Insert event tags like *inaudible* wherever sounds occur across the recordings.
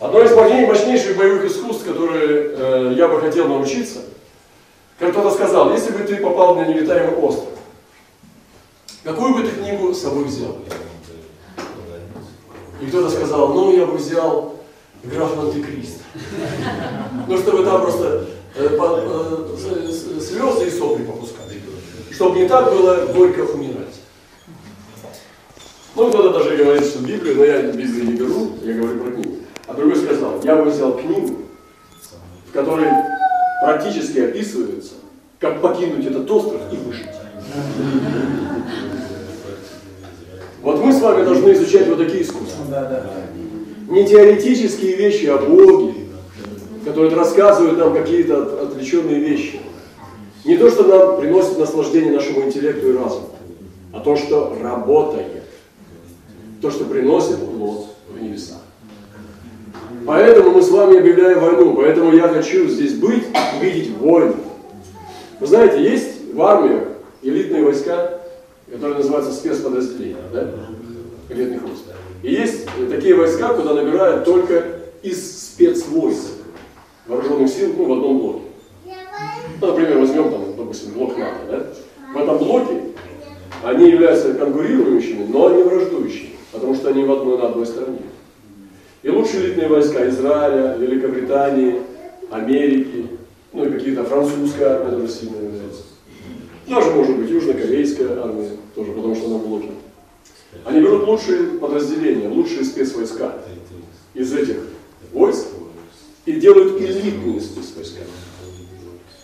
Одно из мощнейших боевых искусств, которые э, я бы хотел научиться, как кто-то сказал, если бы ты попал на невитаемый остров, какую бы ты книгу с собой взял? И кто-то сказал, ну я бы взял граф Монте-Кристо. Ну, чтобы там просто э, э, слезы и сопли попускать. Чтобы не так было горько умирать. Ну, кто-то даже говорит, что Библия, но я Библию не беру, я говорю про книгу. А другой сказал, я бы взял книгу, в которой практически описывается, как покинуть этот остров и выжить. Вот мы с вами должны изучать вот такие искусства. Не теоретические вещи о Боге, которые рассказывают нам какие-то отвлеченные вещи. Не то, что нам приносит наслаждение нашему интеллекту и разуму, а то, что работает. То, что приносит плод в небесах. Поэтому мы с вами объявляем войну. Поэтому я хочу здесь быть, видеть войну. Вы знаете, есть в армии элитные войска, которые называются спецподразделения, да? Элитных войск. И есть такие войска, куда набирают только из спецвойск вооруженных сил, ну, в одном блоке. Ну, например, возьмем там, допустим, блок НАТО, да? В этом блоке они являются конкурирующими, но они враждующими, потому что они в одной, на одной стороне. И лучшие элитные войска Израиля, Великобритании, Америки, ну и какие-то французская армия тоже сильно является. Даже, может быть, южнокорейская армия, тоже потому что она в блоке. Они берут лучшие подразделения, лучшие спецвойска из этих войск и делают элитные спецвойска.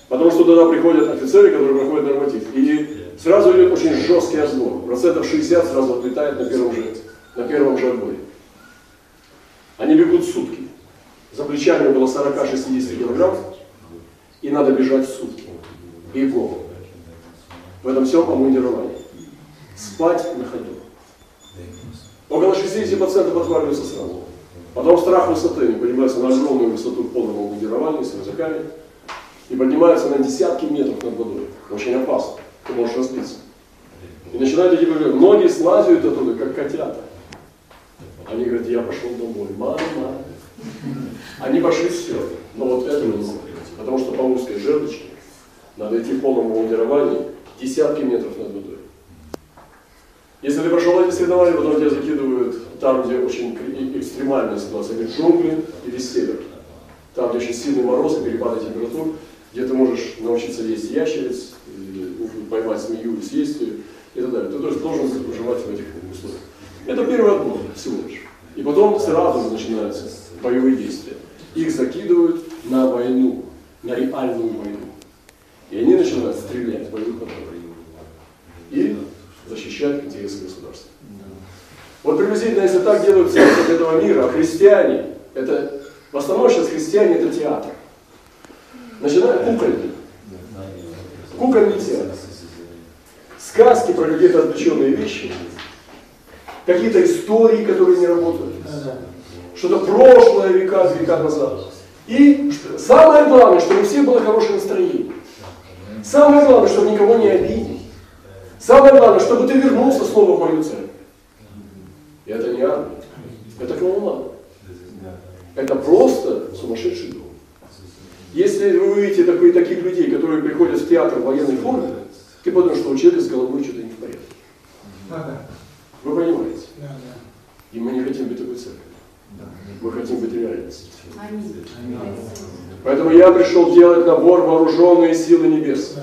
Потому что туда приходят офицеры, которые проходят норматив. И сразу идет очень жесткий отбор. Процентов 60 сразу отлетает на первом же, на первом же отборе. Они бегут сутки. За плечами около 40-60 килограмм. И надо бежать сутки. Бегом. В этом всем обмундировании. Спать на ходу. Около 60% отваливаются сразу. Потом страх высоты. Они поднимаются на огромную высоту в полном с рюкзаками. И поднимаются на десятки метров над водой. Очень опасно. Ты можешь разбиться. И начинают эти Многие слазят оттуда, как котята. Они говорят, я пошел домой. Мама. Они пошли все. Но вот это не могут. Потому что по узкой жердочке надо идти в полном мундировании десятки метров над водой. Если ты прошел эти соревнования, потом тебя закидывают там, где очень экстремальная ситуация, или джунгли, или север. Там, где очень сильный мороз и перепады температур, где ты можешь научиться есть ящериц, или поймать змею съесть ее, и так далее. Ты тоже должен выживать в этих условиях. Это первый отбор всего лишь. И потом сразу же начинаются боевые действия. Их закидывают на войну, на реальную войну. И они начинают стрелять в боевых отрядах. И защищать интересы государства. Вот приблизительно, если так делают в этого мира, а христиане, это, в основном сейчас христиане это театр. Начинают кукольный. Кукольный театр. Сказки про какие-то отвлеченные вещи, какие-то истории, которые не работают, что-то прошлое века, века назад. И самое главное, чтобы у всех было хорошее настроение. Самое главное, чтобы никого не обидеть. Самое главное, чтобы ты вернулся снова в мою церковь. И это не армия. Это клоунада. Это просто сумасшедший дом. Если вы увидите такие, таких людей, которые приходят в театр в военной форме, ты подумаешь, что у человека с головой что-то не в порядке. Вы понимаете? И мы не хотим быть такой церковью. Мы хотим быть реальностью. Поэтому я пришел делать набор вооруженные силы небес.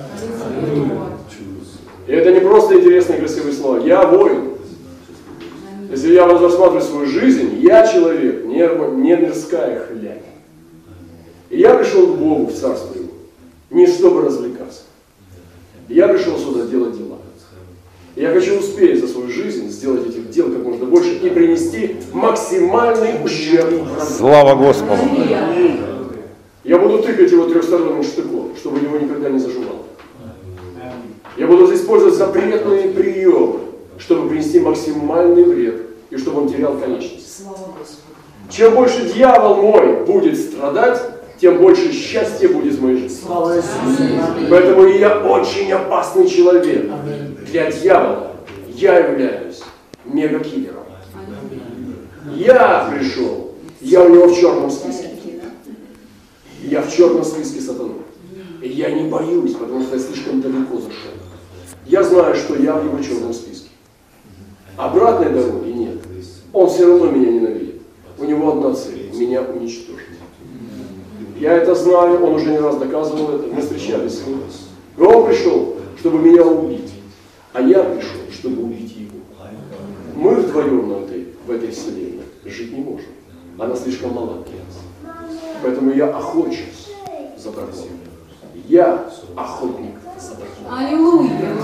И это не просто интересные красивые слова. Я воин. Если я рассматриваю свою жизнь, я человек, не, не мирская хлябь. И я пришел к Богу в Царство Его, не чтобы развлекаться. Я пришел сюда делать дела. Я хочу успеть за свою жизнь сделать этих дел как можно больше и принести максимальный ущерб. Слава Господу! Я буду тыкать его трехсторонним штыком, чтобы его никогда не заживало. Я буду использовать запретные приемы, чтобы принести максимальный вред и чтобы он терял конечность. Чем больше дьявол мой будет страдать, тем больше счастья будет в моей жизни. Поэтому я очень опасный человек. Для дьявола я являюсь мегакиллером. Я пришел Я у него в черном списке. Я в черном списке сатаны. И я не боюсь, потому что я слишком далеко зашел. Я знаю, что я в его черном списке. Обратной дороги нет. Он все равно меня ненавидит. У него одна цель – меня уничтожить. Я это знаю, он уже не раз доказывал это, мы встречались с ним. И он пришел, чтобы меня убить, а я пришел, чтобы убить его. Мы вдвоем на этой, в этой вселенной жить не можем. Она слишком мала для нас. Поэтому я охочусь за драконом. Я охотник за драконом. Аллилуйя!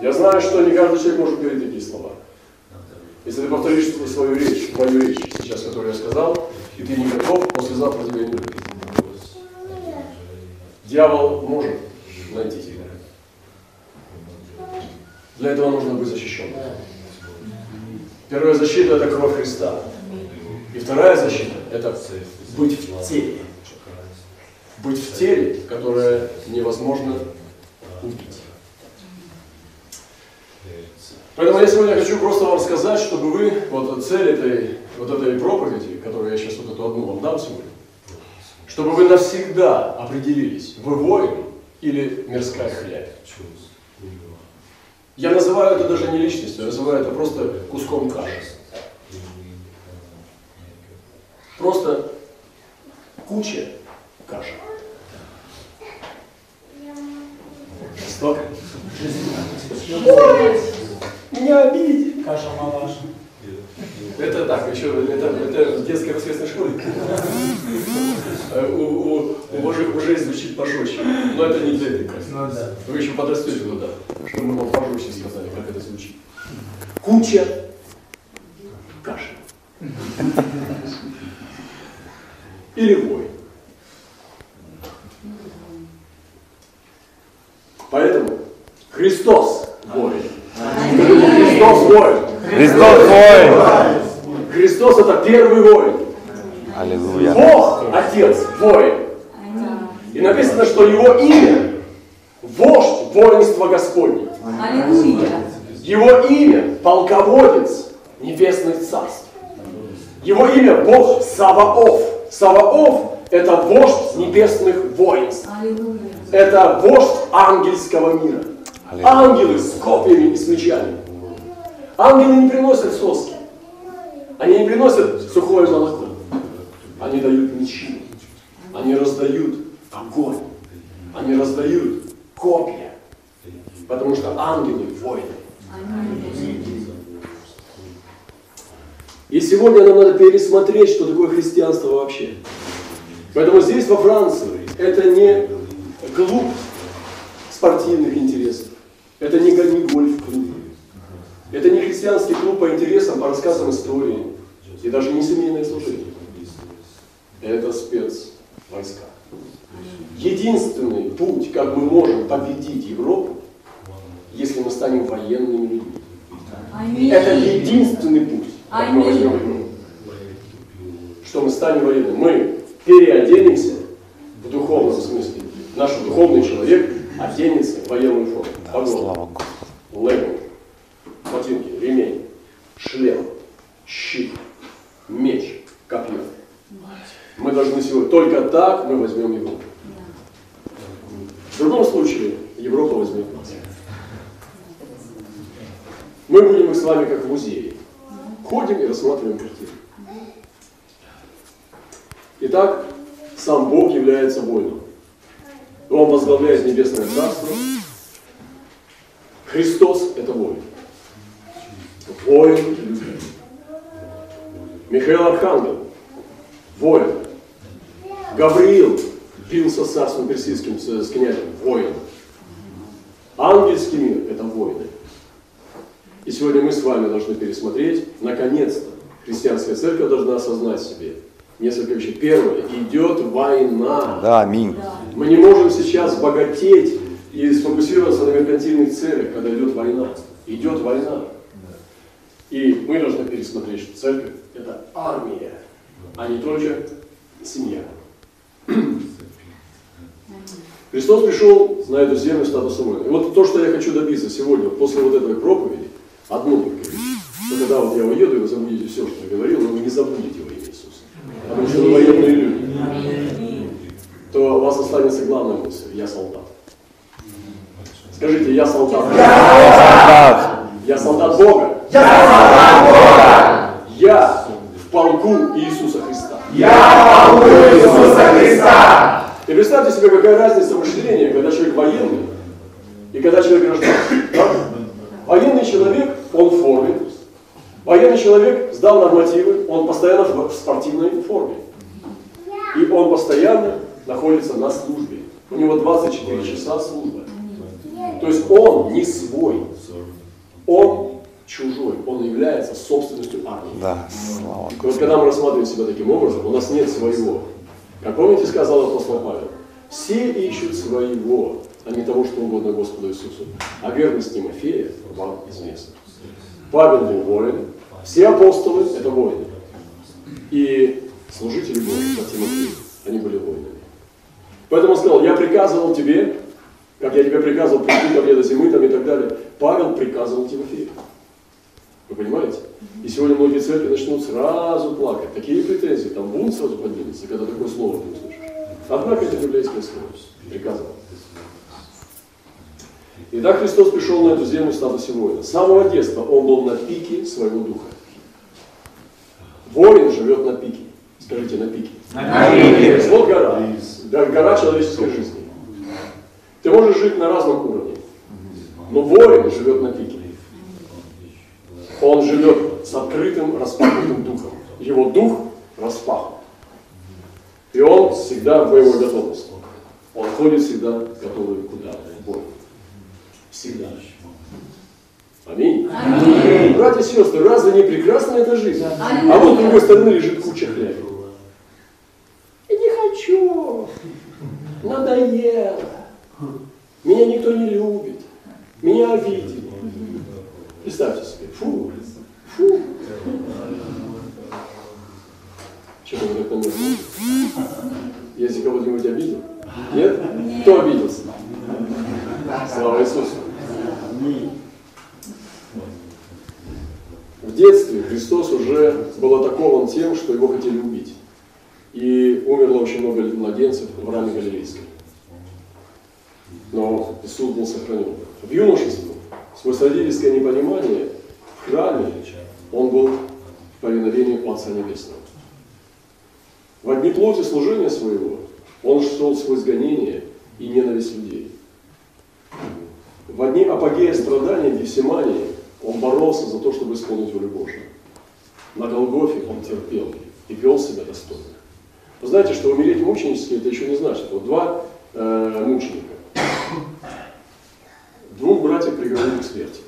Я знаю, что не каждый человек может говорить такие слова. Если ты повторишь свою речь, мою речь сейчас, которую я сказал, и ты не готов, послезавтра тебя не будет. Дьявол может найти тебя. Для этого нужно быть защищенным. Первая защита – это кровь Христа. И вторая защита – это быть в теле. Быть в теле, которое невозможно убить. Поэтому я сегодня хочу просто вам сказать, чтобы вы, вот цель этой, вот этой проповеди, которую я сейчас вот эту одну вам дам сегодня, чтобы вы навсегда определились, вы воин или мирская хлябь. Я называю это даже не личностью, я называю это просто куском каши. Просто куча каши. Жестоко. Меня обидели. Каша малаша. Это так, еще это, это в детской воскресной школе. У, у, у Божьих уже звучит пожестче. Но это не для этой. Ну да. Вы еще подрастете туда, чтобы мы вам пожестче сказали, как это звучит. Куча каши. Или вой. Поэтому Христос воин. Христос воин. Христос воин! Христос это первый воин. Аллилуйя. Бог, Отец, воин. И написано, что его имя – вождь воинства Господне. Аллилуйя! Его имя – полководец небесных царств. Его имя – Бог Саваоф. Саваоф – это вождь небесных воинств. Аллилуйя! Это вождь ангельского мира. Ангелы с копьями и с мечами. Ангелы не приносят соски. Они не приносят сухое молоко. Они дают мечи. Они раздают огонь. Они раздают копья. Потому что ангелы воины. И сегодня нам надо пересмотреть, что такое христианство вообще. Поэтому здесь, во Франции, это не клуб спортивных интересов. Это не, го- не гольф-клуб. Это не христианский клуб по интересам, по рассказам истории. И даже не семейное служение. Это спецвойска. Единственный путь, как мы можем победить Европу, если мы станем военными людьми. Аминь! Это единственный путь, как мы возьмем Европу. Что мы станем военными. Мы переоденемся в духовном смысле. Наш духовный человек оденется в военную форму. Слава Господу. леггинг, ботинки, ремень, шлем, щит, меч, копье. Мы должны сегодня, только так мы возьмем Европу. В другом случае Европа возьмет нас. Мы будем с вами как в музее. Ходим и рассматриваем картины. Итак, сам Бог является воином. Он возглавляет небесное царство. Христос – это воин. Воин любви. Михаил Архангел – воин. Гавриил бился с царством персидским, с, с князем – воин. Ангельский мир – это воины. И сегодня мы с вами должны пересмотреть, наконец-то, христианская церковь должна осознать себе несколько вещей. Первое, идет война. Да, аминь. Мы не можем сейчас богатеть и сфокусироваться на меркантильных целях, когда идет война. Идет война. И мы должны пересмотреть, что церковь – это армия, а не только семья. Христос пришел на эту землю статусом воина. И вот то, что я хочу добиться сегодня, после вот этой проповеди, одну только что когда вот я уеду, и вы забудете все, что я говорил, но вы не забудете. Потому что вы военные люди. То у вас останется главная мысль. Я солдат. Скажите, я солдат. Солдат. Я солдат Бога. Я солдат Бога. Я в полку Иисуса Христа. Я полку Иисуса Христа. И представьте себе, какая разница мышления, когда человек военный и когда человек гражданский. Да? Военный человек, он в форме. Военный человек сдал нормативы, он постоянно в спортивной форме. И он постоянно находится на службе. У него 24 часа службы. То есть он не свой. Он чужой. Он является собственностью армии. Да, слава. И вот когда мы рассматриваем себя таким образом, у нас нет своего. Как помните, сказал апостол Павел, все ищут своего, а не того, что угодно Господу Иисусу. А верность Тимофея вам известна. Павел был воин, все апостолы – это воины. И служители Бога, как Тимофей, они были воинами. Поэтому он сказал, я приказывал тебе, как я тебе приказывал прийти ко мне до зимы там, и так далее. Павел приказывал Тимофею. Вы понимаете? И сегодня многие церкви начнут сразу плакать. Такие претензии, там бунт сразу поднимется, когда такое слово ты услышишь. Однако это библейское слово. Приказывал. Итак, Христос пришел на эту землю в статусе воина. С самого детства он был на пике своего духа. Воин живет на пике. Скажите, на пике. На пике. Вот гора. Да, гора человеческой жизни. Ты можешь жить на разном уровне. Но воин живет на пике. Он живет с открытым, распахнутым духом. Его дух распахнут. И он всегда в боевой готовности. Он ходит всегда готовый куда? Всегда. Аминь. Аминь. Братья и сестры, разве не прекрасна эта жизнь? Аллилуйя. А вот с другой стороны лежит куча хляби. И не хочу. Надоело. Меня никто не любит. Меня обидели. Представьте себе. Фу. Фу. Чего вы так на меня смотрите? Если кого-нибудь обидел? Нет? Кто обиделся? Слава Иисусу. В детстве Христос уже был атакован тем, что его хотели убить. И умерло очень много младенцев в раме Галилейской. Но Иисус был сохранен. В юношестве, сквозь родительское непонимание, в храме он был в повиновении у Отца Небесного. В одни плоти служения своего он шел сквозь гонение и ненависть людей. В одни апогея страдания в Гефсимании он боролся за то, чтобы исполнить волю Божию. На Голгофе он терпел и вел себя достойно. Вы знаете, что умереть мученически, это еще не значит. Вот два э, мученика. Двух братьев приговорили к смерти.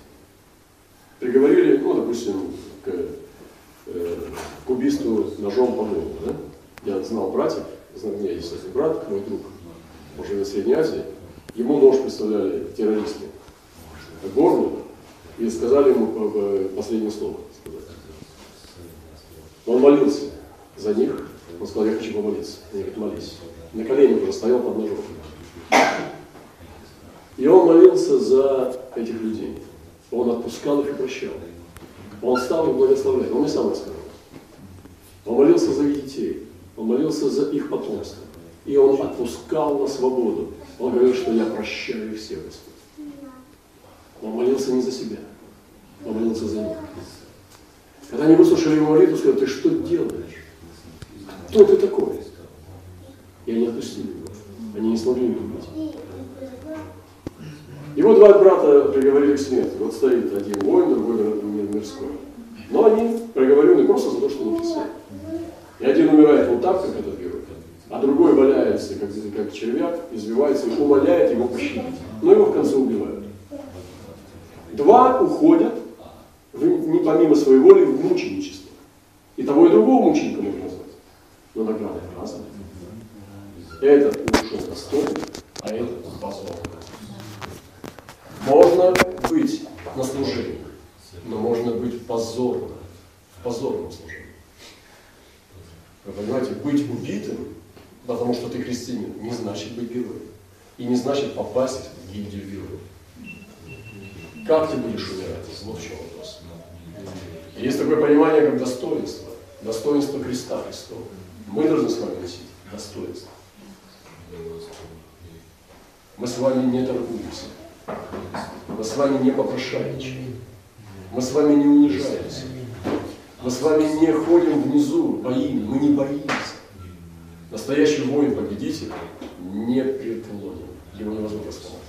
Приговорили, ну, допустим, к, э, к убийству ножом по горлу. Да? Я знал братьев, знал, у меня есть один брат, мой друг, он живет в Средней Азии. Ему нож представляли террористы горлу и сказали ему э, последнее слово. сказать. Он молился за них. Он сказал, я хочу помолиться. Они говорят, молись. На коленях уже стоял под ножом. И он молился за этих людей. Он отпускал их и прощал. Он стал их благословлять. Он мне сам рассказал. Он молился за их детей. Он молился за их потомство. И он отпускал на свободу. Он говорил, что я прощаю их всех, Господь. Он молился не за себя. Он молился за них. Когда они выслушали его молитву, сказали, ты что делаешь? Кто ты такой? И они отпустили его. Они не смогли его убить. Его два брата приговорили к смерти. Вот стоит один воин, другой мирской. Но они приговорены просто за то, что он христиан. И один умирает вот так, как этот герой, а другой валяется, как, как червяк, избивается и умоляет его пощадить. Но его в конце убивают. Два уходят в, не помимо своей воли в мученичество. И того и другого мученика можно Но награда разная. Этот ушел достойно, а этот позорно. Можно быть на служении, но можно быть позорно, в позорном служении. Вы понимаете, быть убитым, потому что ты христианин, не значит быть героем. И не значит попасть в гильдию героев. Как ты будешь умирать? Вот в чем вопрос. Есть такое понимание, как достоинство. Достоинство креста Христова. Мы должны с вами носить достоинство. Мы с вами не торгуемся. Мы с вами не попрошайничаем. Мы с вами не унижаемся. Мы с вами не ходим внизу боими, мы не боимся. Настоящий воин-победитель не преклонен. Его невозможно сломать.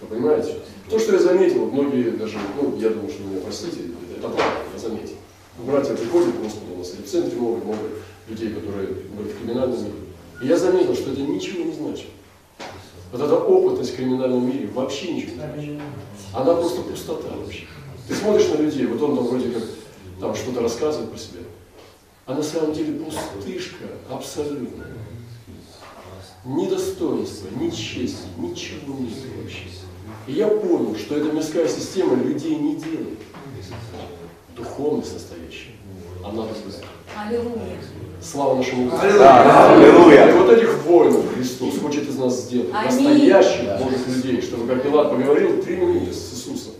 Вы понимаете? То, что я заметил, многие даже, ну, я думаю, что вы меня простите, это правда, я заметил. Братья приходят у нас и в центре много, много людей, которые были в криминальном мире. И я заметил, что это ничего не значит. Вот эта опытность в криминальном мире вообще ничего не значит. Она просто пустота вообще. Ты смотришь на людей, вот он там вроде как там что-то рассказывает про себя, а на самом деле пустышка абсолютно. Ни достоинства, ни чести, ничего нет вообще. И я понял, что эта мирская система людей не делает. Духовность настоящая. Она. Аллилуйя. Слава нашему Господу. Да, И аллилуйя. вот этих воинов Христос хочет из нас сделать. Аминь. Настоящих Божьих людей. Чтобы, как Пилат поговорил, три минуты с Иисусом.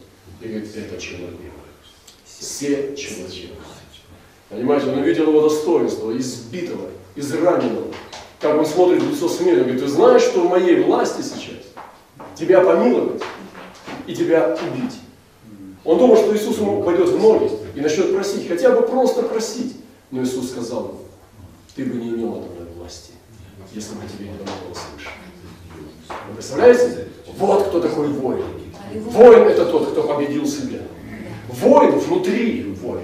И говорит, это человек. Все человек. Понимаете, он увидел его достоинство, избитого, израненного. Как он смотрит в лицо смерти, он говорит, ты знаешь, что в моей власти сейчас тебя помиловать и тебя убить. Он думал, что Иисус ему пойдет в ноги и начнет просить, хотя бы просто просить. Но Иисус сказал ты бы не имел меня власти, если бы тебе не дано было слышать. Вы представляете? Вот кто такой воин. Воин это тот, кто победил себя. Воин внутри воин.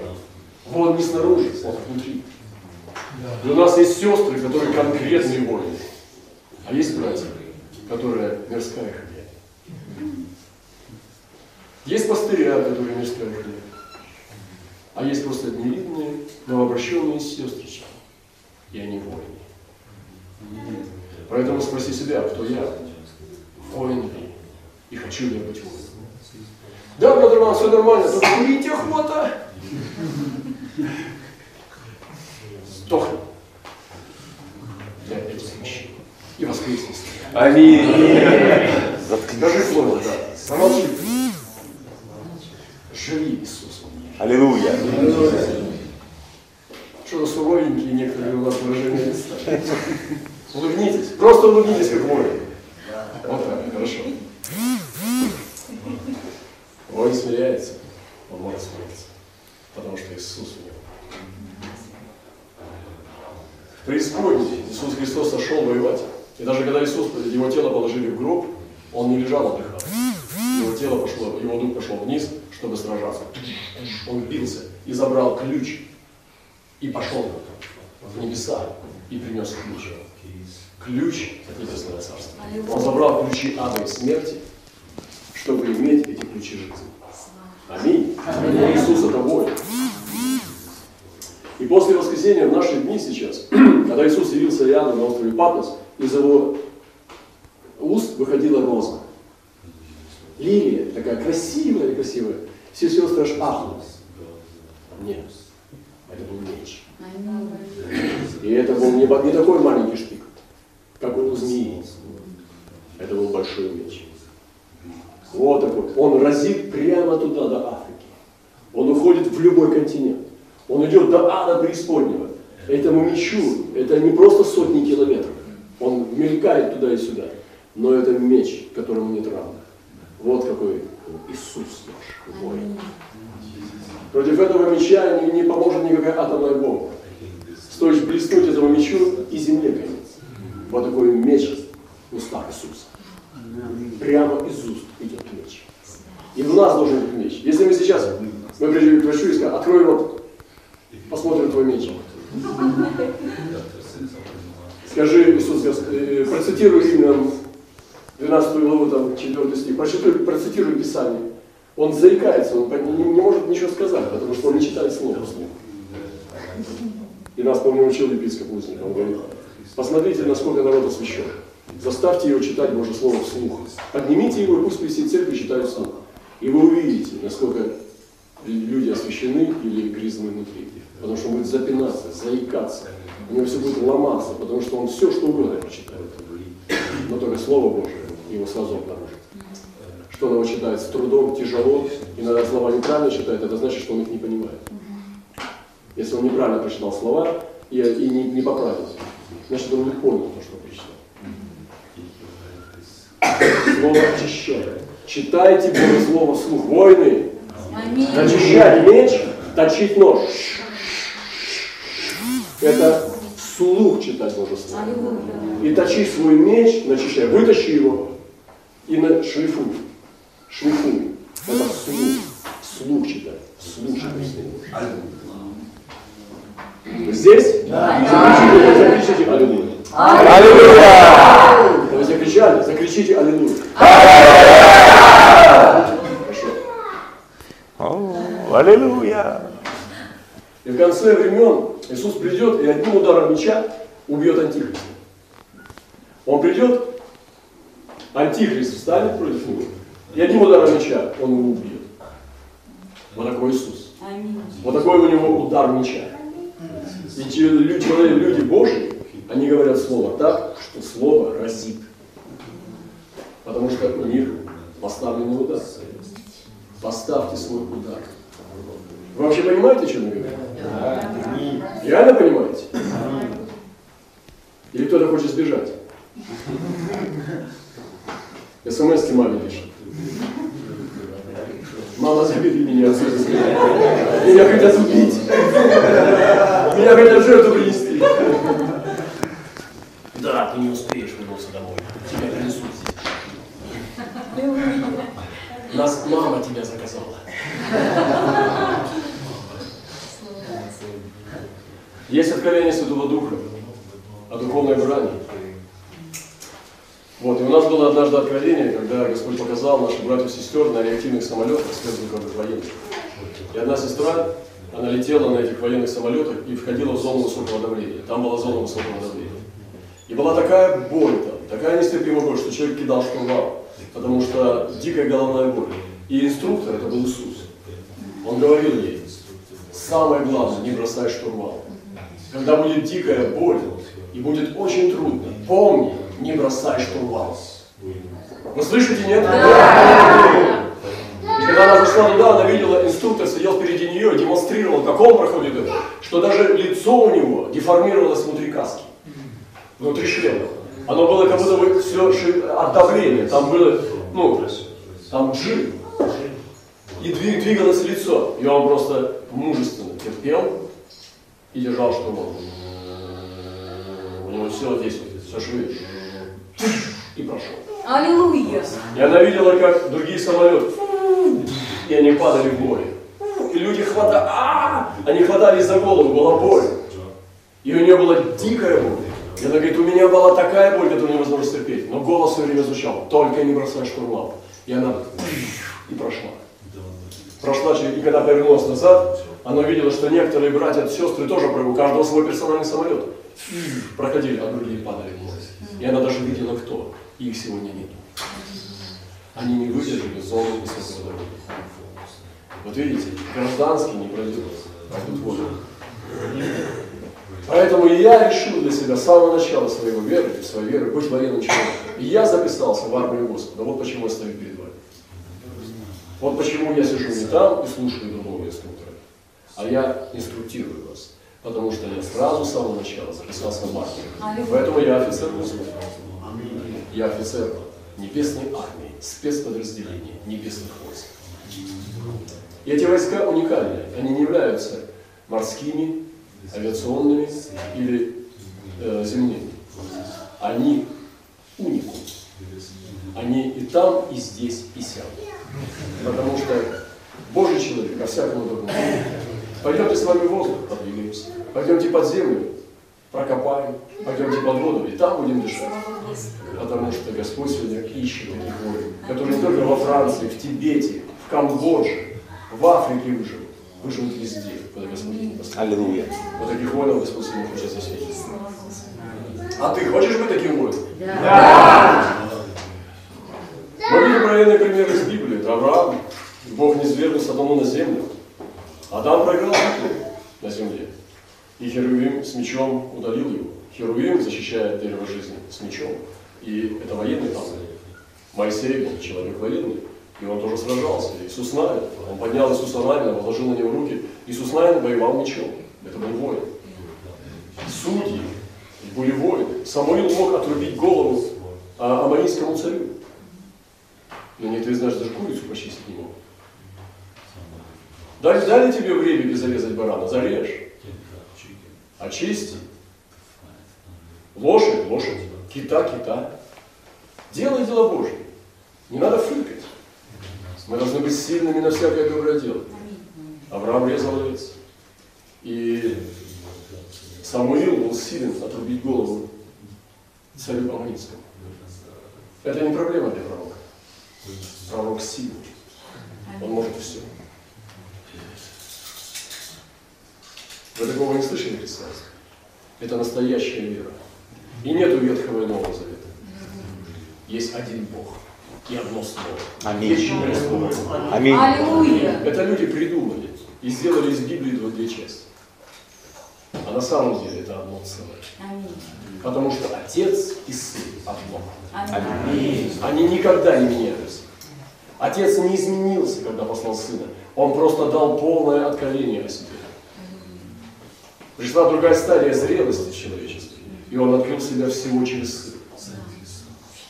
Воин не снаружи, он внутри. И у нас есть сестры, которые конкретные воины. А есть братья, которые мирская хозяйка. Есть пастыря, которые мирская хозяйка. А есть просто невидные, новообращенные сестрички. И они воины. Поэтому спроси себя, кто я? Воин ли? И хочу ли я быть воином? Да, брат Роман, все нормально, только курить охота. Сдохни. Для этих вещей. И воскресность. Аминь. Скажи слово, да. Помолчи. Иисусом. Аллилуйя. Что-то суровенькие некоторые у вас выражения лица. Улыбнитесь. Просто улыбнитесь, как воин. Вот так, хорошо. Воин смиряется, он может смириться, потому что Иисус у него. В преисподней Иисус Христос сошел воевать. И даже когда Иисус, его тело положили в гроб, он не лежал отдыхал. Его тело пошло, его дух пошел вниз, чтобы сражаться. Он бился и забрал ключ. И пошел в небеса и принес ключ. Ключ от небесного царства. Он забрал ключи ада и смерти, чтобы иметь эти ключи жизни. Аминь. Иисус это воин. И после воскресения в наши дни сейчас, *clears throat* когда Иисус явился Иоанну на острове Патмос, из его уст выходила роза. Лилия, такая красивая, красивая. Все сестры аж ахнули. Нет, это был меч. И это был не, не такой маленький шпик, как у змеи. Это был большой меч. Вот такой. Он разит прямо туда, до Африки. Он уходит в любой континент. Он идет до ада преисподнего. Этому мечу, это не просто сотни километров. Он мелькает туда и сюда. Но это меч, которому нет равных. Вот какой Иисус наш воин. Против этого меча не, не поможет никакая атомная бомба. Стоит блеснуть этому мечу, и земле конец. Вот такой меч в устах Иисуса. Прямо из уст идет меч. И в нас должен быть меч. Если мы сейчас, мы придем к врачу и скажем, открой рот, посмотрим твой меч. Скажи, Иисус, э, процитируй Римлянам 12 главу, там, 4 стих, процитируй, процитируй Писание. Он заикается, он не, не может ничего сказать, потому что он не читает слово вслух. И нас, помню, учил епископ Узник, он говорит, посмотрите, насколько народ освящен. Заставьте его читать Божье Слово вслух. Поднимите его, и пусть все церкви читают вслух. И вы увидите, насколько люди освящены или грязны внутри. Потому что он будет запинаться, заикаться. У него все будет ломаться, потому что он все, что угодно прочитает. Но только Слово Божие его сразу обнаружит. что он его читает с трудом, тяжело, иногда слова неправильно читает, это значит, что он их не понимает. Если он неправильно прочитал слова и, и не, не поправил, значит, он не понял то, что прочитал. Слово очищает. Читайте Божье Слово вслух. Войны. Начищать меч, точить нож. Это вслух читать Божье Слово. И точи свой меч, начищай, вытащи его и на шлифуй. Шлифуй. Это вслух. Вслух читай. Вслух читай. Вы здесь? Закричите, закричите Аллилуйя. Аллилуйя! Вы закричали? Закричите Аллилуйя. Хорошо. Аллилуйя! И в конце времен Иисус придет и одним ударом меча убьет Антихриста. Он придет, Антихрист встанет против него, и одним ударом меча он его убьет. Вот такой Иисус. Вот такой у него удар меча. И люди, люди Божьи, они говорят слово так, что слово разит. Потому что у них поставленный удар. Поставьте свой удар. Вы вообще понимаете, о чем я говорю? Реально понимаете? Или кто-то хочет сбежать? СМС маме пишет. Мама, забери меня отсюда. Меня хотят убить. Меня хотят жертву принести. Да, ты не успеешь вернуться домой. Тебя принесут здесь. Нас мама тебя заказала. Есть откровение Святого Духа о духовной брани. Вот, и у нас было однажды откровение, когда Господь показал наших братьев и сестер на реактивных самолетах спецзвуковых военных. И одна сестра, она летела на этих военных самолетах и входила в зону высокого давления. Там была зона высокого давления. И была такая боль там, такая нестерпимая боль, что человек кидал штурвал, потому что дикая головная боль. И инструктор, это был Иисус, он говорил ей, самое главное, не бросай штурвал. Когда будет дикая боль и будет очень трудно, помни, не бросай штурвал. Вы слышите, нет? И когда она зашла туда, она видела, инструктор сидел впереди нее и демонстрировал, как он проходит это, что даже лицо у него деформировалось внутри каски, внутри шлема. Оно было как будто бы все от давления, там было, ну, там жир. И двиг- двигалось лицо, и он просто мужественно терпел и держал штурвал. У него все здесь, все швы. И прошел. Аллилуйя. И она видела, как другие самолеты, и они падали в море. И люди хватали, а они хватались за голову, была боль. И у нее была дикая боль. И она говорит, у меня была такая боль, которую невозможно терпеть. Но голос все время звучал, только не бросай штурвал. И она и прошла. Прошла, и когда повернулась назад, она увидела, что некоторые братья, сестры тоже, у каждого свой персональный самолет, проходили, а другие падали в. И она даже видела, кто. И их сегодня нет. Они не выдержали зону высокого давления. Вот видите, гражданский не пройдет, а тут волю. Поэтому я решил для себя с самого начала своего веры, своей веры, быть военным человеком. И я записался в армию Господа. Вот почему я стою перед вами. Вот почему я сижу не там и слушаю другого инструктора, а я инструктирую вас. Потому что я сразу с самого начала записался в армию. Поэтому я офицер Господа. Я офицер небесной армии, спецподразделения небесных войск. И эти войска уникальны. Они не являются морскими, авиационными или э, земными. Они уникум. Они и там, и здесь, и сям. Потому что Божий человек, ко всякому другому. Пойдемте с вами в воздух, подвигаемся. Пойдемте под землю, прокопаем. Пойдемте под воду, и там будем дышать. Потому что Господь сегодня ищет таких воинов, которые не только во Франции, в Тибете, в Камбодже, в Африке выживут. Выживут везде, куда Господь не поставит. Аллилуйя. Вот таких воинов Господь сегодня хочет засветить. А ты хочешь быть таким воином? Мы видим военный пример из Библии. Это Авраам. Бог не свергнул Содому на землю. Адам проиграл битву на земле. И Херувим с мечом удалил его. Херувим защищает дерево жизни с мечом. И это военный танк. Моисей был человек военный. И он тоже сражался. Иисус Навин, он поднял Иисуса Навина, положил на него руки. Иисус Навин воевал мечом. Это был воин. Судьи были воины. Самуил мог отрубить голову а, амарийскому царю. Но некоторые знаешь, даже курицу почистить не мог. Дали, дали тебе в ребике зарезать барана, зарежь. Очисти. Лошадь, лошадь. Кита, кита. Делай дела Божьи. Не надо фыркать. Мы должны быть сильными на всякое доброе дело. Авраам резал овец. И Самуил был силен отрубить голову царю Аманитскому. Это не проблема для пророка. Пророк сильный. Он может все. Вы такого не слышали христианство? Это настоящая вера. И нету Ветхого и Нового Завета. Есть один Бог и одно слово. Аминь. Аминь. Аллилуйя. Это люди придумали и сделали из Библии два- две части. А на самом деле это одно целое. Аминь. Потому что Отец и Сын одно. Аминь. Они никогда не меняются. Отец не изменился, когда послал Сына. Он просто дал полное откровение о себе. Пришла другая стадия зрелости человеческой, и Он открыл себя всего через Сына.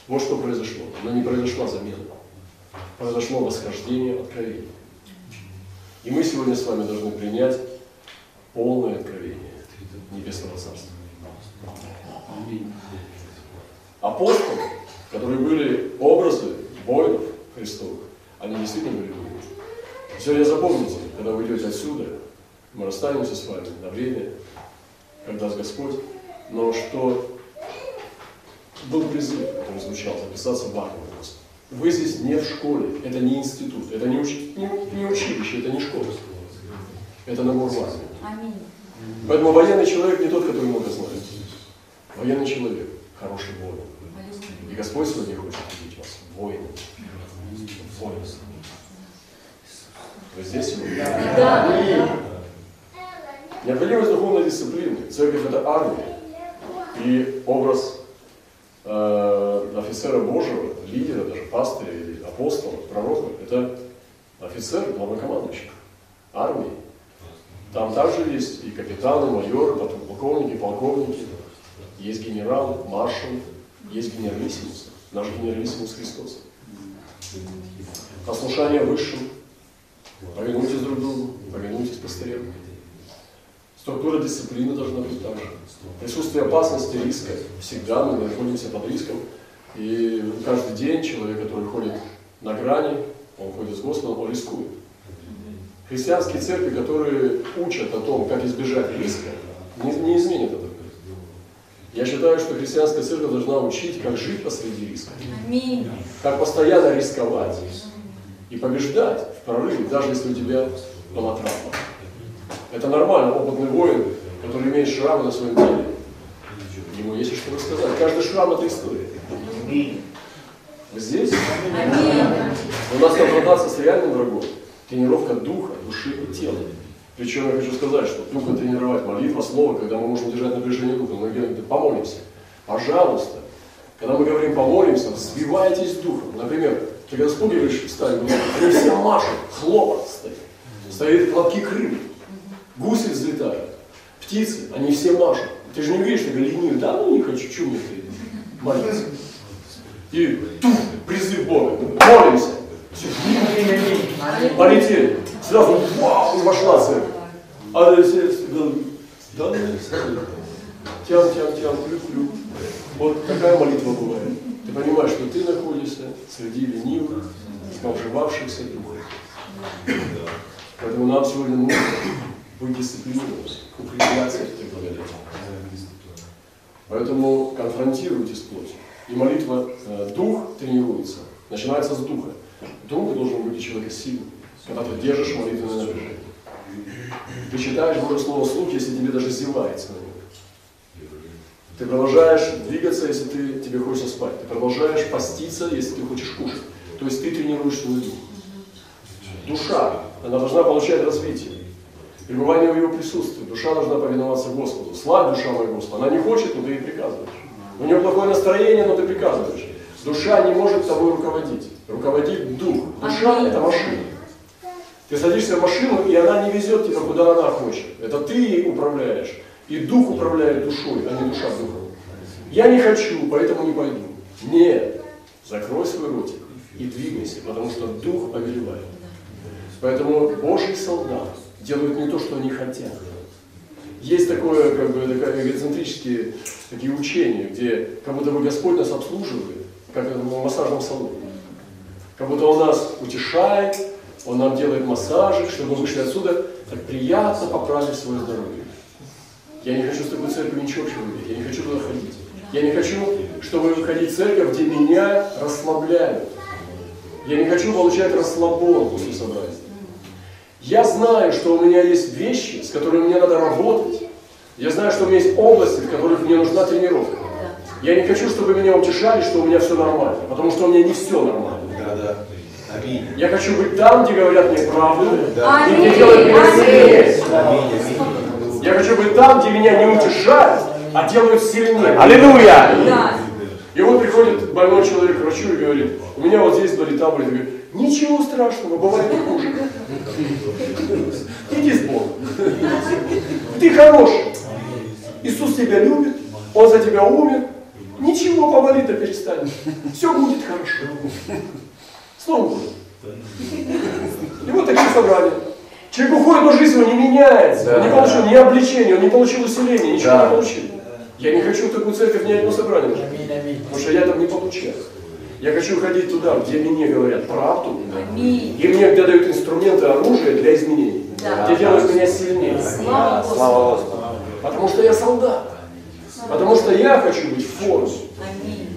Вот что произошло. Но не произошла замена. Произошло восхождение откровения. И мы сегодня с вами должны принять полное откровение Небесного Царства. Апостолы, которые были образы воинов Христовых, они действительно были воины. Сегодня запомните, когда вы идете отсюда, мы расстанемся с вами на время, когда даст Господь, но что был призыв, который звучал, записаться в армию просто. Вы здесь не в школе, это не институт, это не, уч- не- не училище, это не школа. Это набор армию. Аминь. Поэтому военный человек не тот, который много знает. Военный человек, хороший воин. И Господь сегодня хочет видеть вас воином. Воином. Вы здесь сегодня? Да. Необходимость духовной дисциплины. Церковь – это армия. И образ э, офицера Божьего, лидера, даже пастыря или апостола, пророка – это офицер, главнокомандующий армии. Там также есть и капитаны, майоры, потом полковники, полковники, есть генералы, маршалы, есть генералиссимус, наш генералиссимус Христос. Послушание высшим, Структура дисциплины должна быть так же. Присутствие опасности, риска. Всегда мы находимся под риском. И каждый день человек, который ходит на грани, он ходит с Господом, он рискует. Христианские церкви, которые учат о том, как избежать риска, не, не изменят это. Я считаю, что христианская церковь должна учить, как жить посреди риска, Аминь. как постоянно рисковать и побеждать в прорыве, даже если у тебя была травма. Это нормально, опытный воин, который имеет шрамы на своем теле. Ему есть что рассказать. Каждый шрам это история. Вы здесь? У нас конфронтация с реальным врагом. Тренировка духа, души и тела. Причем я хочу сказать, что духа тренировать, молитва, слово, когда мы можем держать напряжение духа, мы говорим, «Да помолимся. Пожалуйста. Когда мы говорим помолимся, сбивайтесь духом. Например, ты когда спугиваешь в стаю, они все машут, хлопот стоит. Стоят хлопки крылья. Гуси взлетают. Птицы, они все машут. Ты же не видишь, что ленивый, да ну не хочу, мне ты молиться. И туф, призыв Бога. Молимся. Полетели. Сразу вау, вошла церковь. А все говорят, да, да, тям, тям, тям, клю, клю. Вот такая молитва бывает. Ты понимаешь, что ты находишься среди ленивых, сковшивавшихся духов. Поэтому нам сегодня нужно быть дисциплинированными, укрепляться в этой благодати. Поэтому конфронтируйтесь с плотью. И молитва, э, дух тренируется, начинается с духа. Дух должен быть у человека сильным, когда ты держишь молитвенное напряжение. Ты читаешь Божье Слово вслух, если тебе даже зевается на него. Ты продолжаешь двигаться, если ты, тебе хочется спать. Ты продолжаешь поститься, если ты хочешь кушать. То есть ты тренируешь свой дух. Душа, она должна получать развитие. Пребывание в его присутствии. Душа должна повиноваться Господу. Славь душа моя Господа. Она не хочет, но ты ей приказываешь. У нее плохое настроение, но ты приказываешь. Душа не может тобой руководить. Руководит дух. Душа это машина. Ты садишься в машину, и она не везет тебя, куда она хочет. Это ты ей управляешь. И дух управляет душой, а не душа духом. Я не хочу, поэтому не пойду. Нет. Закрой свой ротик и двигайся, потому что дух повелевает. Поэтому Божий солдат делают не то, что они хотят. Есть такое, как бы, такое эгоцентрические такие учения, где как будто бы Господь нас обслуживает, как в массажном салоне. Как будто Он нас утешает, Он нам делает массажи, чтобы мы вышли отсюда, так приятно поправив свое здоровье. Я не хочу с такой церковью ничего общего иметь, я не хочу туда ходить. Я не хочу, чтобы выходить в церковь, где меня расслабляют. Я не хочу получать расслабон после собрания. Я знаю, что у меня есть вещи, с которыми мне надо работать. Я знаю, что у меня есть области, в которых мне нужна тренировка. Я не хочу, чтобы меня утешали, что у меня все нормально, потому что у меня не все нормально. Да, да. Аминь. Я хочу быть там, где говорят мне правду, и где делают меня сильнее. Аминь, аминь. Я хочу быть там, где меня не утешают, а делают сильнее. Аллилуйя! Да. И вот приходит больной человек к врачу и говорит, у меня вот здесь болит, там болит. Ничего страшного, бывает и хуже. Иди с Богом. Ты хороший. Иисус тебя любит, Он за тебя умер. Ничего, поболит, да перестанет. Все будет хорошо. Снова будет. И вот такие собрания. Человек уходит, но жизнь его не меняется. Он не получил ни обличения, он не получил усиления, ничего Да. не получил. Я не хочу в такую церковь ни одно собрание. Потому что я там не получаю. Я хочу ходить туда, где мне говорят правду, Аминь. и мне где дают инструменты, оружие для изменений, Да. где делают меня сильнее. Слава Господу. Слава Господу! Потому что я солдат. Потому что я хочу быть в форме. Аминь.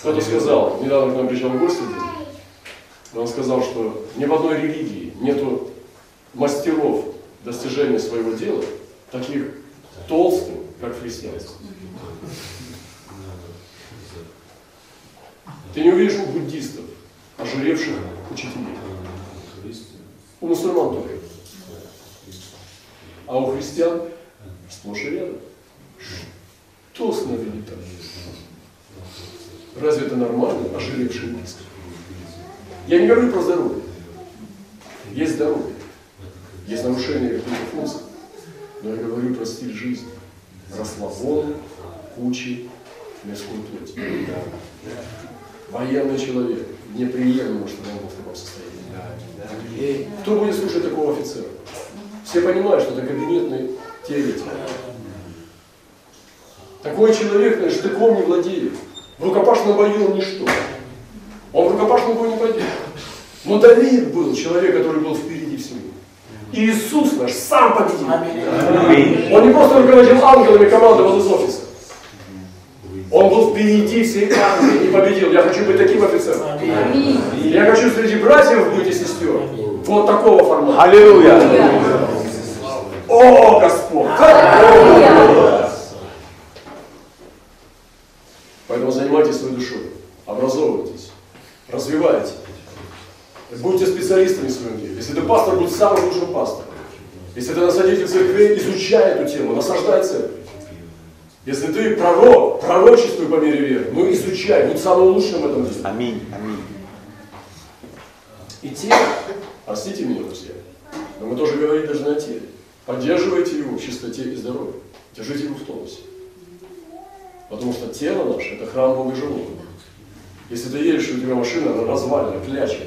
Кто-то сказал, недавно к нам приезжал гость один, он сказал, что ни в одной религии нету мастеров достижения своего дела, таких толстых, как в. Ты не увидишь у буддистов, ожиревших учителей. У мусульман только. А у христиан сплошь и рядом. Что с нами так? Разве это нормально, ожиревший близко? Я не говорю про здоровье. Есть здоровье. Есть нарушение каких-то функций. Но я говорю про стиль жизни. Расслабон, кучи, мирскую плоть. Военный человек. Неприемлемо, чтобы он был в таком состоянии. Кто будет слушать такого офицера? Все понимают, что это кабинетный теоретик. Такой человек штыком не владеет. В рукопашном бою он ничто. Он в рукопашном бою не пойдет. Но Давид был человек, который был впереди. И Иисус наш сам победил. Аминь. Он не просто руководил ангелами, командовал из офиса. Он был впереди всей армии и победил. Я хочу быть таким офицером. Аминь. Я хочу среди братьев быть и сестер. Вот такого формата. Аллилуйя! О, Господь! Как? Поэтому занимайтесь своей душой, образовывайтесь, развивайте. Будьте специалистами в своем деле. Если ты пастор, будь самым лучшим пастором. Если ты насадитель церкви, изучай эту тему, насаждай церковь. Если ты пророк, пророчествуй по мере веры, ну изучай, будь самым лучшим в этом деле. Аминь. Аминь. И тело, простите меня, друзья, но мы тоже говорить должны о теле. Поддерживайте его в чистоте и здоровье. Держите его в тонусе. Потому что тело наше – это храм Бога живого. Если ты едешь, у тебя машина она развалена, кляча,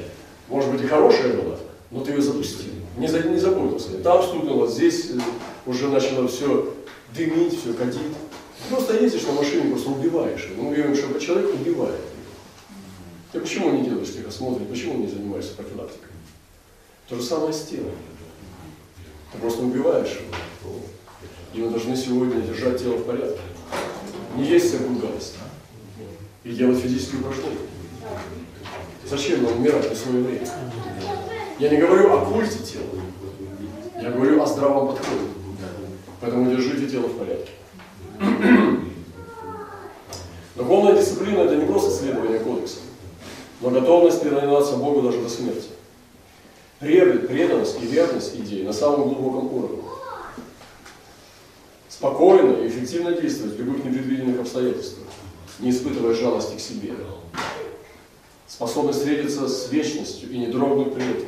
может быть и хорошая была, но ты ее запустил. Не, за, не заботился. Там стукнуло, здесь э, уже начало все дымить, все кадить. Ты просто ездишь на машине, просто убиваешь его. Мы говорим, что человек убивает. Ты почему не делаешь техосмотр, почему не занимаешься профилактикой? То же самое с телом. Ты просто убиваешь его. И мы должны сегодня держать тело в порядке. Не есть гадость. И делать физические упражнения. Зачем нам умирать на свое время? Я не говорю о культе тела. Я говорю о здравом подходе. Поэтому держите тело в порядке. Духовная дисциплина – это не просто следование кодекса, но готовность преданаться Богу даже до смерти. Пред- Преданность и верность идеи на самом глубоком уровне. Спокойно и эффективно действовать в любых непредвиденных обстоятельствах. не испытывая жалости к себе. Способность встретиться с вечностью и не дрогнуть при этом.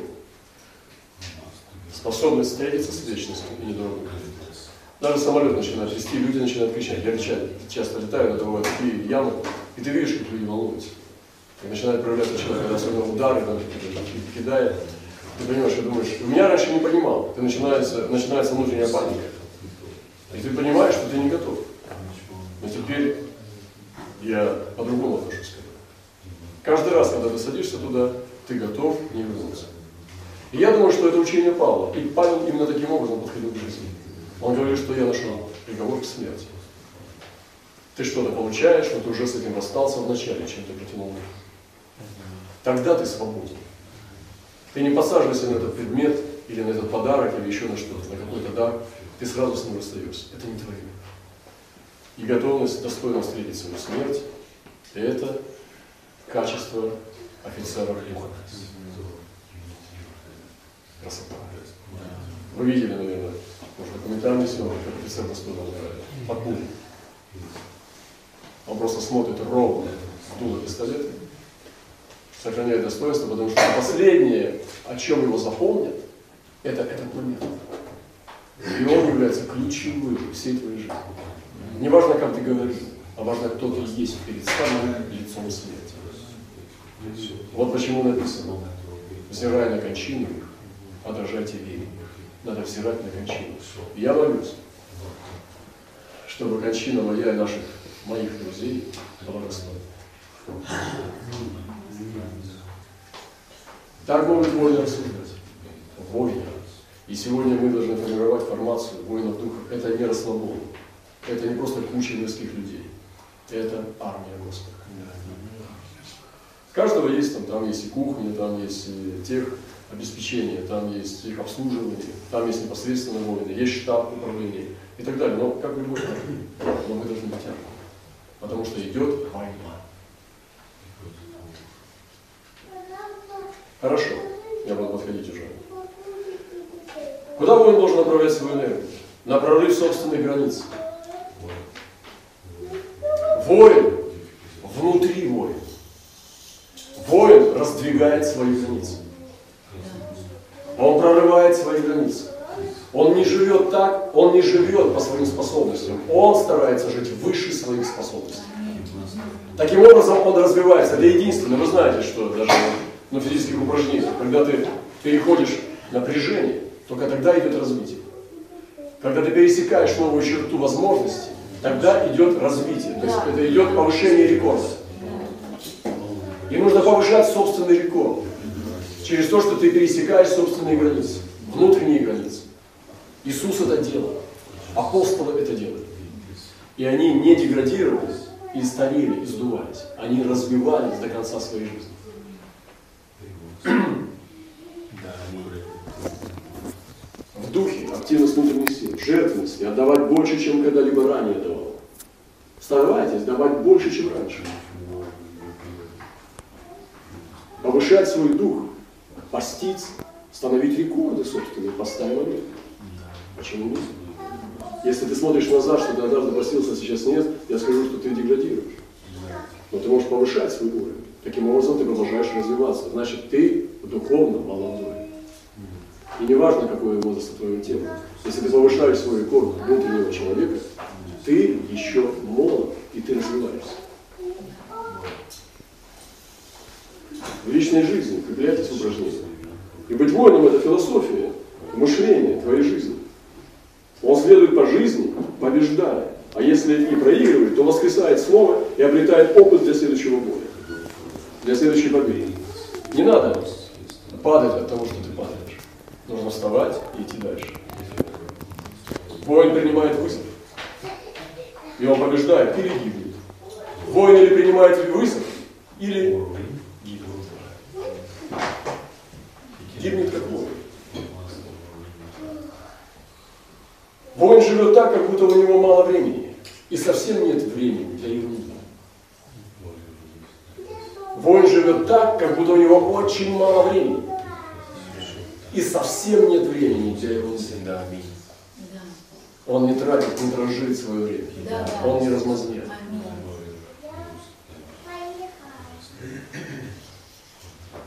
Способность встретиться с вечностью и не дрогнуть при этом. Даже самолет начинает вести, люди начинают кричать. Я кричать, часто летаю, это бывают такие ямы, и ты видишь, как люди волнуются. И начинает проявляться человек, особенно удары, да, кидает. Ты понимаешь, и думаешь, у меня раньше не понимал, ты начинается, начинается внутренняя паника. И ты понимаешь, что ты не готов. Но теперь я по-другому отношусь. Каждый раз, когда ты садишься туда, ты готов не вернуться. И я думаю, что это учение Павла. И Павел именно таким образом подходил к жизни. Он говорит, что я нашел приговор к смерти. Ты что-то получаешь, но ты уже с этим расстался вначале, чем ты протянул мир. Тогда ты свободен. Ты не посаживайся на этот предмет, или на этот подарок, или еще на что-то, на какой-то дар, ты сразу с ним расстаешься. Это не твое. И готовность достойно встретить свою смерть – это качество офицеров духа. Красота. Вы видели, наверное, может, документальный съемок, как офицер достойно умирает. Под пулей. Он просто смотрит ровно в дуло пистолета, сохраняет достоинство, потому что последнее, о чем его запомнят, это этот момент. И он является ключевым всей твоей жизни. Не важно, как ты говоришь, а важно, кто ты есть перед самым лицом смерти. Вот почему написано, взирая на кончину, подражайте вере. Надо взирать на кончину. Я молюсь, чтобы кончина моя и наших моих друзей была достойна. Так могут воины рассуждать. И сегодня мы должны формировать формацию воинов духа. Это не расслабон. Это не просто куча мирских людей. Это армия Господа. Каждого есть там, там есть и кухня, там есть и тех обеспечения, там есть их обслуживание, там есть непосредственно воины, есть штаб управления и так далее. Но как любой но мы должны быть армией. Потому что идет война. Хорошо, я буду подходить уже. Куда воин должен направлять свою энергию? На прорыв собственных границ. Воин внутри воин. Раздвигает свои границы. Он прорывает свои границы. Он не живет так, он не живет по своим способностям. Он старается жить выше своих способностей. Таким образом он развивается. Это единственное. Вы знаете, что даже на физических упражнениях, когда ты переходишь напряжение, только тогда идет развитие. Когда ты пересекаешь новую черту возможностей, тогда идет развитие. То есть это идет повышение рекорда. И нужно повышать собственный рекорд через то, что ты пересекаешь собственные границы, внутренние границы. Иисус это делал, апостолы это делали. И они не деградировали, и старели, и сдувались. Они развивались до конца своей жизни. *clears throat* В духе активность внутренних сил, жертвенность и отдавать больше, чем когда-либо ранее давал. Старайтесь давать больше, чем раньше. Повышать свой дух, поститься, становить рекорды собственные, поставим момент. Почему нет? Если ты смотришь назад, что ты однажды постился, а сейчас нет, я скажу, что ты деградируешь. Но ты можешь повышать свой уровень. Таким образом ты продолжаешь развиваться. Значит, ты духовно молодой. И не важно, какой возраст твоего тела. Если ты повышаешь свой рекорд внутреннего человека, ты еще молод, и ты развиваешься. Личной жизни укрепляйтесь в упражнениях. И быть воином – это философия, мышление твоей жизни. Он следует по жизни, побеждая. А если и проигрывает, то воскресает снова и обретает опыт для следующего боя, для следующей победы. Не надо падать от того, что ты падаешь. Нужно вставать и идти дальше. Воин принимает вызов. И он побеждает или гибнет. Воин или принимает вызов, или гибнет. Гибнет как воин. Воин живет так, как будто у него мало времени. И совсем нет времени для ерунды. Воин живет так, как будто у него очень мало времени. И совсем нет времени для ерунды. Он не тратит, не дрожит свое время. Он не размазняет. Аминь.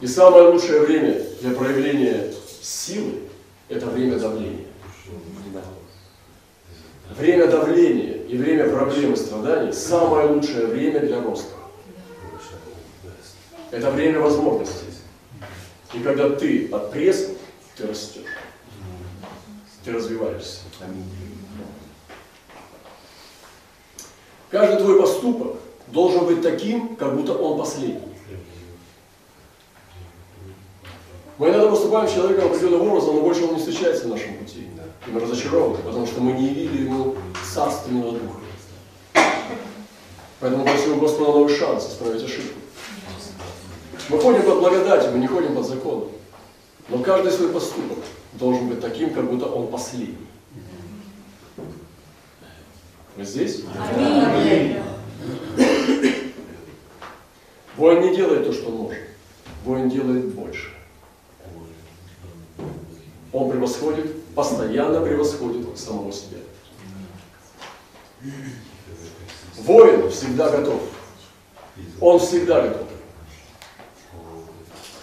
И самое лучшее время для проявления силы – это время давления. Время давления и время проблем и страданий – самое лучшее время для роста. Это время возможностей. И когда ты от пресса, ты растешь. Ты развиваешься. Каждый твой поступок должен быть таким, как будто он последний. Мы иногда поступаем с человеком определенным образом, но больше он не встречается в нашем пути. И мы разочарованы, потому что мы не явили ему царственного духа. Поэтому просим Господа новый шанс исправить ошибку. Мы ходим под благодатью, мы не ходим под законом. Но каждый свой поступок должен быть таким, как будто он последний. Вы здесь? Аминь. Воин не делает то, что может. Воин делает больше. Он превосходит, постоянно превосходит самого себя. Воин всегда готов. Он всегда готов.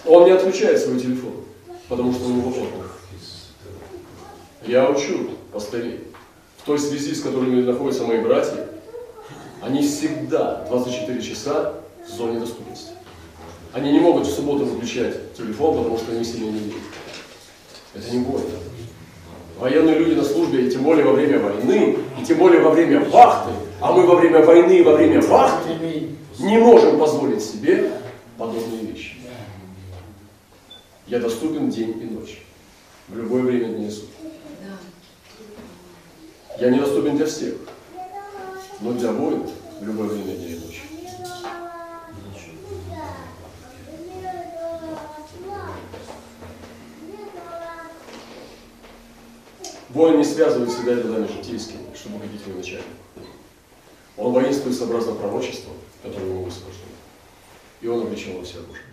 Он не отключает свой телефон, потому что у него отдых. Я учу пастырей. В той связи, с которыми находятся мои братья, они всегда 24 часа в зоне доступности. Они не могут в субботу выключать телефон, потому что они сильно не видят. Это не воин. Военные люди на службе, и тем более во время войны, и тем более во время вахты, а мы во время войны и во время вахты не можем позволить себе подобные вещи. Я доступен день и ночь, в любое время дня и суток. Я недоступен для всех, но для воинов в любое время дня и ночи. Воин не связывает себя делами житейскими, чтобы угодить военачальнику. Он воинствует сообразно пророчеству, которое ему высвобождено. И он облечен во все оружие.